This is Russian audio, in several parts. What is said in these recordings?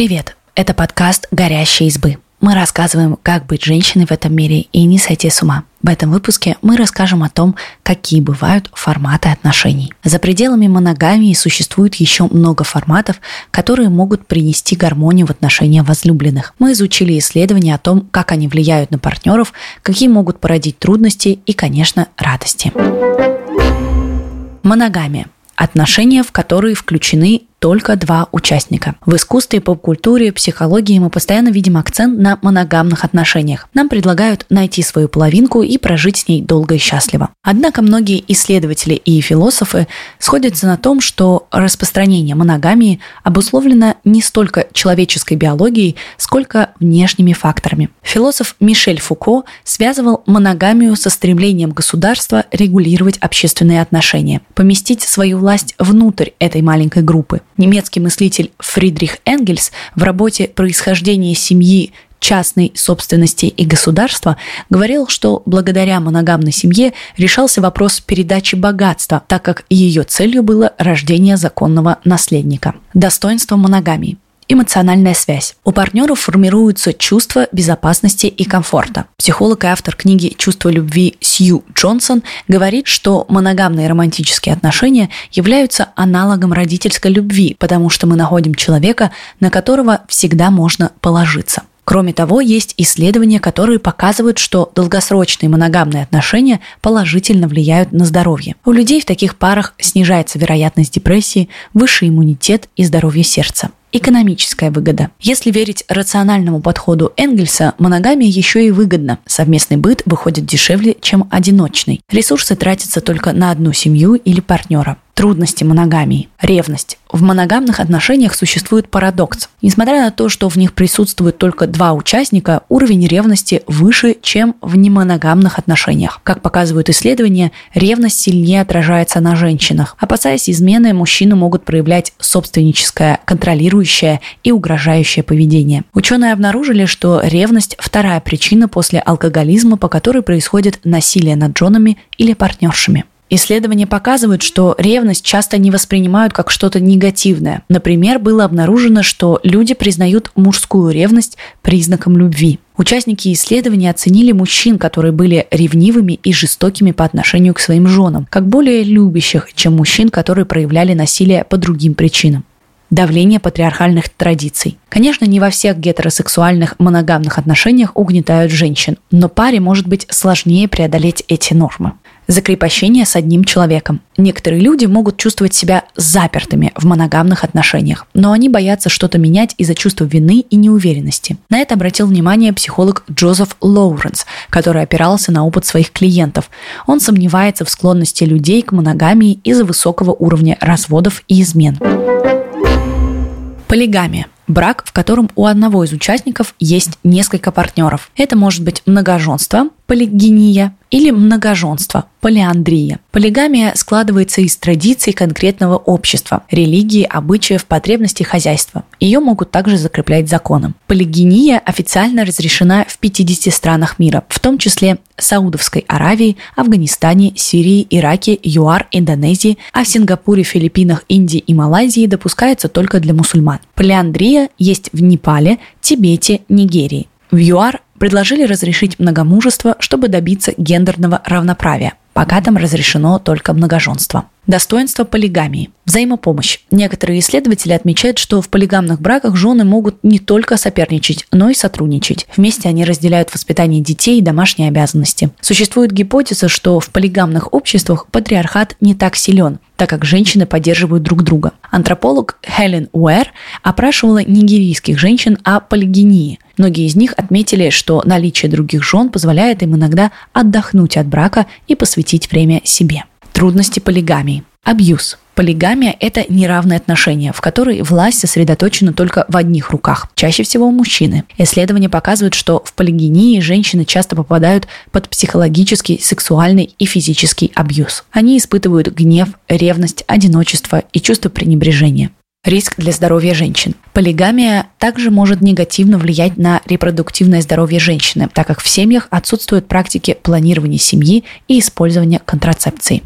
Привет! Это подкаст «Горящие избы». Мы рассказываем, как быть женщиной в этом мире и не сойти с ума. В этом выпуске мы расскажем о том, какие бывают форматы отношений. За пределами моногамии существует еще много форматов, которые могут принести гармонию в отношения возлюбленных. Мы изучили исследования о том, как они влияют на партнеров, какие могут породить трудности и, конечно, радости. Моногамия – отношения, в которые включены только два участника. В искусстве, поп-культуре, психологии мы постоянно видим акцент на моногамных отношениях. Нам предлагают найти свою половинку и прожить с ней долго и счастливо. Однако многие исследователи и философы сходятся на том, что распространение моногамии обусловлено не столько человеческой биологией, сколько внешними факторами. Философ Мишель Фуко связывал моногамию со стремлением государства регулировать общественные отношения, поместить свою власть внутрь этой маленькой группы. Немецкий мыслитель Фридрих Энгельс в работе «Происхождение семьи частной собственности и государства говорил, что благодаря моногамной семье решался вопрос передачи богатства, так как ее целью было рождение законного наследника. Достоинство моногамии – эмоциональная связь. У партнеров формируются чувство безопасности и комфорта. Психолог и автор книги «Чувство любви» Сью Джонсон говорит, что моногамные романтические отношения являются аналогом родительской любви, потому что мы находим человека, на которого всегда можно положиться. Кроме того, есть исследования, которые показывают, что долгосрочные моногамные отношения положительно влияют на здоровье. У людей в таких парах снижается вероятность депрессии, высший иммунитет и здоровье сердца. Экономическая выгода. Если верить рациональному подходу Энгельса, моногамия еще и выгодна. Совместный быт выходит дешевле, чем одиночный. Ресурсы тратятся только на одну семью или партнера. Трудности моногамии. Ревность. В моногамных отношениях существует парадокс. Несмотря на то, что в них присутствует только два участника, уровень ревности выше, чем в немоногамных отношениях. Как показывают исследования, ревность сильнее отражается на женщинах. Опасаясь измены, мужчины могут проявлять собственническое, контролирующее и угрожающее поведение. Ученые обнаружили, что ревность – вторая причина после алкоголизма, по которой происходит насилие над женами или партнершами. Исследования показывают, что ревность часто не воспринимают как что-то негативное. Например, было обнаружено, что люди признают мужскую ревность признаком любви. Участники исследования оценили мужчин, которые были ревнивыми и жестокими по отношению к своим женам, как более любящих, чем мужчин, которые проявляли насилие по другим причинам давление патриархальных традиций. Конечно, не во всех гетеросексуальных моногамных отношениях угнетают женщин, но паре может быть сложнее преодолеть эти нормы закрепощение с одним человеком. Некоторые люди могут чувствовать себя запертыми в моногамных отношениях, но они боятся что-то менять из-за чувства вины и неуверенности. На это обратил внимание психолог Джозеф Лоуренс, который опирался на опыт своих клиентов. Он сомневается в склонности людей к моногамии из-за высокого уровня разводов и измен. Полигамия – брак, в котором у одного из участников есть несколько партнеров. Это может быть многоженство, полигения или многоженство, полиандрия. Полигамия складывается из традиций конкретного общества, религии, обычаев, потребностей хозяйства. Ее могут также закреплять законом. Полигения официально разрешена в 50 странах мира, в том числе Саудовской Аравии, Афганистане, Сирии, Ираке, ЮАР, Индонезии, а в Сингапуре, Филиппинах, Индии и Малайзии допускается только для мусульман. Полиандрия есть в Непале, Тибете, Нигерии. В ЮАР предложили разрешить многомужество, чтобы добиться гендерного равноправия. Пока там разрешено только многоженство. Достоинство полигамии. Взаимопомощь. Некоторые исследователи отмечают, что в полигамных браках жены могут не только соперничать, но и сотрудничать. Вместе они разделяют воспитание детей и домашние обязанности. Существует гипотеза, что в полигамных обществах патриархат не так силен, так как женщины поддерживают друг друга. Антрополог Хелен Уэр опрашивала нигерийских женщин о полигении. Многие из них отметили, что наличие других жен позволяет им иногда отдохнуть от брака и посвятить время себе. Трудности полигамии. Абьюз. Полигамия – это неравные отношения, в которой власть сосредоточена только в одних руках, чаще всего у мужчины. Исследования показывают, что в полигении женщины часто попадают под психологический, сексуальный и физический абьюз. Они испытывают гнев, ревность, одиночество и чувство пренебрежения. Риск для здоровья женщин. Полигамия также может негативно влиять на репродуктивное здоровье женщины, так как в семьях отсутствуют практики планирования семьи и использования контрацепции.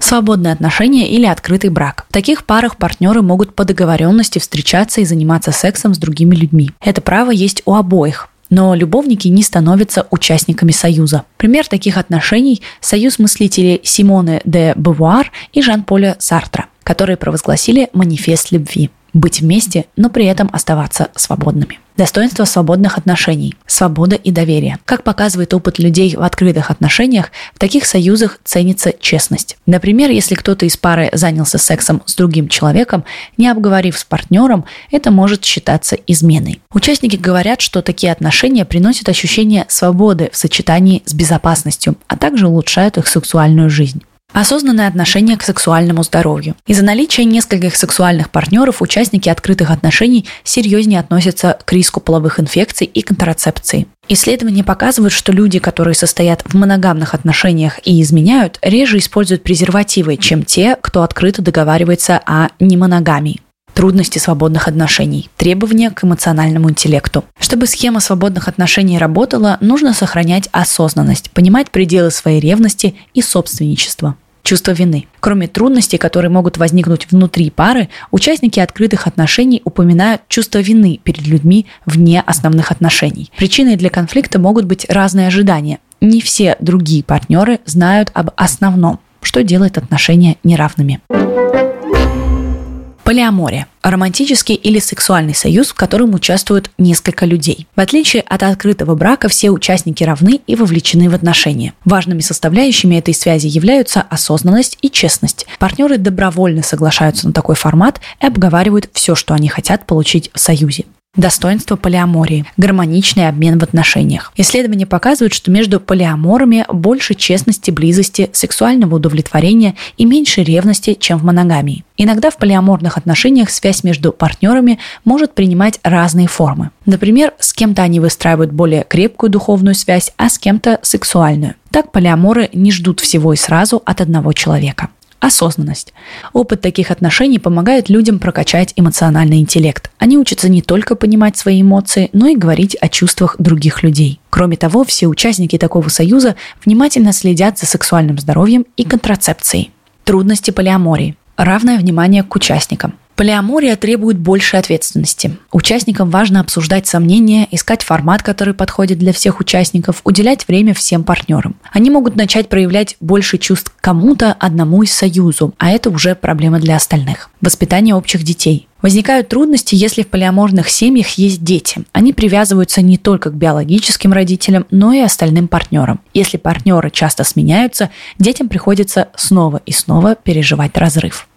Свободные отношения или открытый брак. В таких парах партнеры могут по договоренности встречаться и заниматься сексом с другими людьми. Это право есть у обоих, но любовники не становятся участниками союза. Пример таких отношений – союз мыслителей Симоне де Бавуар и Жан-Поля Сартра, которые провозгласили манифест любви быть вместе, но при этом оставаться свободными. Достоинство свободных отношений, свобода и доверие. Как показывает опыт людей в открытых отношениях, в таких союзах ценится честность. Например, если кто-то из пары занялся сексом с другим человеком, не обговорив с партнером, это может считаться изменой. Участники говорят, что такие отношения приносят ощущение свободы в сочетании с безопасностью, а также улучшают их сексуальную жизнь. Осознанное отношение к сексуальному здоровью. Из-за наличия нескольких сексуальных партнеров участники открытых отношений серьезнее относятся к риску половых инфекций и контрацепции. Исследования показывают, что люди, которые состоят в моногамных отношениях и изменяют, реже используют презервативы, чем те, кто открыто договаривается о немоногамии трудности свободных отношений, требования к эмоциональному интеллекту. Чтобы схема свободных отношений работала, нужно сохранять осознанность, понимать пределы своей ревности и собственничества чувство вины. Кроме трудностей, которые могут возникнуть внутри пары, участники открытых отношений упоминают чувство вины перед людьми вне основных отношений. Причиной для конфликта могут быть разные ожидания. Не все другие партнеры знают об основном, что делает отношения неравными. Полиамория – романтический или сексуальный союз, в котором участвуют несколько людей. В отличие от открытого брака, все участники равны и вовлечены в отношения. Важными составляющими этой связи являются осознанность и честность. Партнеры добровольно соглашаются на такой формат и обговаривают все, что они хотят получить в союзе. Достоинство полиамории – гармоничный обмен в отношениях. Исследования показывают, что между полиаморами больше честности, близости, сексуального удовлетворения и меньше ревности, чем в моногамии. Иногда в полиаморных отношениях связь между партнерами может принимать разные формы. Например, с кем-то они выстраивают более крепкую духовную связь, а с кем-то сексуальную. Так полиаморы не ждут всего и сразу от одного человека осознанность. Опыт таких отношений помогает людям прокачать эмоциональный интеллект. Они учатся не только понимать свои эмоции, но и говорить о чувствах других людей. Кроме того, все участники такого союза внимательно следят за сексуальным здоровьем и контрацепцией. Трудности полиамории. Равное внимание к участникам. Полиамория требует большей ответственности. Участникам важно обсуждать сомнения, искать формат, который подходит для всех участников, уделять время всем партнерам. Они могут начать проявлять больше чувств кому-то, одному из союзу, а это уже проблема для остальных. Воспитание общих детей. Возникают трудности, если в полиаморных семьях есть дети. Они привязываются не только к биологическим родителям, но и остальным партнерам. Если партнеры часто сменяются, детям приходится снова и снова переживать разрыв.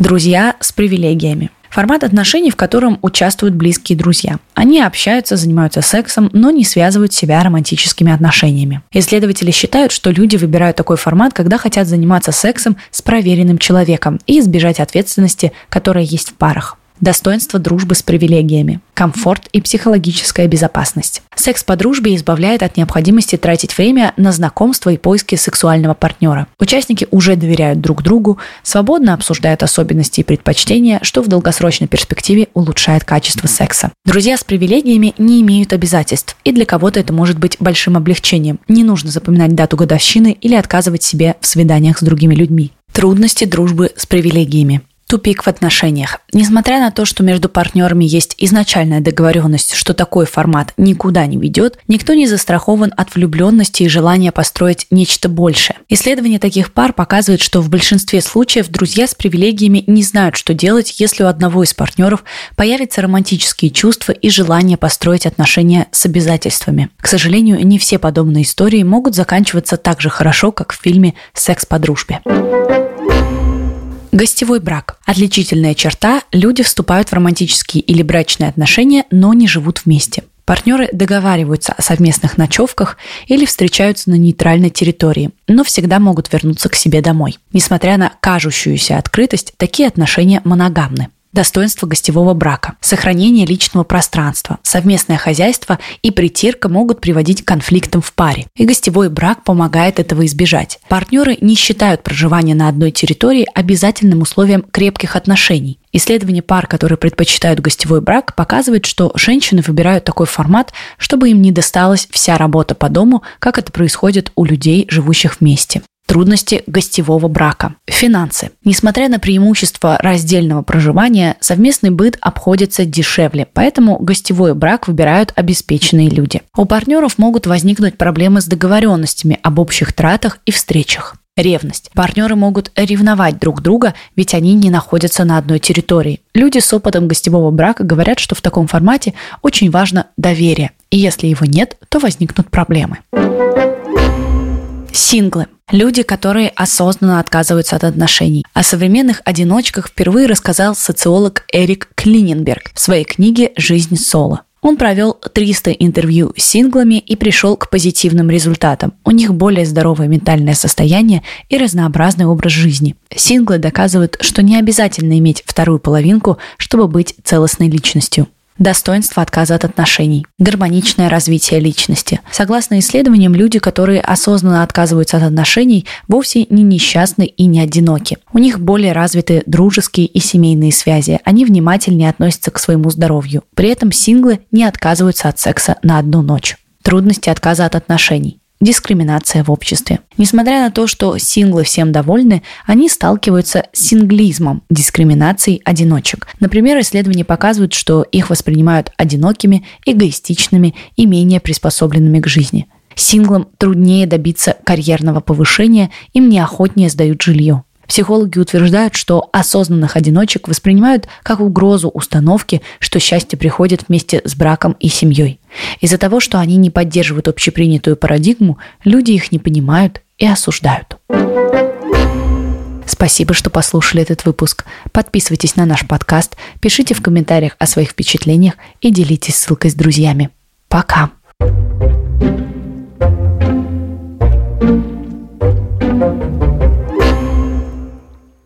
Друзья с привилегиями. Формат отношений, в котором участвуют близкие друзья. Они общаются, занимаются сексом, но не связывают себя романтическими отношениями. Исследователи считают, что люди выбирают такой формат, когда хотят заниматься сексом с проверенным человеком и избежать ответственности, которая есть в парах достоинство дружбы с привилегиями, комфорт и психологическая безопасность. Секс по дружбе избавляет от необходимости тратить время на знакомство и поиски сексуального партнера. Участники уже доверяют друг другу, свободно обсуждают особенности и предпочтения, что в долгосрочной перспективе улучшает качество секса. Друзья с привилегиями не имеют обязательств, и для кого-то это может быть большим облегчением. Не нужно запоминать дату годовщины или отказывать себе в свиданиях с другими людьми. Трудности дружбы с привилегиями тупик в отношениях. Несмотря на то, что между партнерами есть изначальная договоренность, что такой формат никуда не ведет, никто не застрахован от влюбленности и желания построить нечто большее. Исследование таких пар показывает, что в большинстве случаев друзья с привилегиями не знают, что делать, если у одного из партнеров появятся романтические чувства и желание построить отношения с обязательствами. К сожалению, не все подобные истории могут заканчиваться так же хорошо, как в фильме «Секс по дружбе». Гостевой брак. Отличительная черта – люди вступают в романтические или брачные отношения, но не живут вместе. Партнеры договариваются о совместных ночевках или встречаются на нейтральной территории, но всегда могут вернуться к себе домой. Несмотря на кажущуюся открытость, такие отношения моногамны достоинство гостевого брака, сохранение личного пространства, совместное хозяйство и притирка могут приводить к конфликтам в паре, и гостевой брак помогает этого избежать. Партнеры не считают проживание на одной территории обязательным условием крепких отношений. Исследование пар, которые предпочитают гостевой брак, показывает, что женщины выбирают такой формат, чтобы им не досталась вся работа по дому, как это происходит у людей, живущих вместе. Трудности гостевого брака. Финансы. Несмотря на преимущество раздельного проживания, совместный быт обходится дешевле, поэтому гостевой брак выбирают обеспеченные люди. У партнеров могут возникнуть проблемы с договоренностями об общих тратах и встречах. Ревность. Партнеры могут ревновать друг друга, ведь они не находятся на одной территории. Люди с опытом гостевого брака говорят, что в таком формате очень важно доверие. И если его нет, то возникнут проблемы. Синглы. Люди, которые осознанно отказываются от отношений. О современных одиночках впервые рассказал социолог Эрик Клиненберг в своей книге «Жизнь соло». Он провел 300 интервью с синглами и пришел к позитивным результатам. У них более здоровое ментальное состояние и разнообразный образ жизни. Синглы доказывают, что не обязательно иметь вторую половинку, чтобы быть целостной личностью. Достоинство отказа от отношений. Гармоничное развитие личности. Согласно исследованиям, люди, которые осознанно отказываются от отношений, вовсе не несчастны и не одиноки. У них более развиты дружеские и семейные связи. Они внимательнее относятся к своему здоровью. При этом синглы не отказываются от секса на одну ночь. Трудности отказа от отношений дискриминация в обществе. Несмотря на то, что синглы всем довольны, они сталкиваются с синглизмом, дискриминацией одиночек. Например, исследования показывают, что их воспринимают одинокими, эгоистичными и менее приспособленными к жизни. Синглам труднее добиться карьерного повышения, им неохотнее сдают жилье. Психологи утверждают, что осознанных одиночек воспринимают как угрозу установки, что счастье приходит вместе с браком и семьей. Из-за того, что они не поддерживают общепринятую парадигму, люди их не понимают и осуждают. Спасибо, что послушали этот выпуск. Подписывайтесь на наш подкаст, пишите в комментариях о своих впечатлениях и делитесь ссылкой с друзьями. Пока! thank you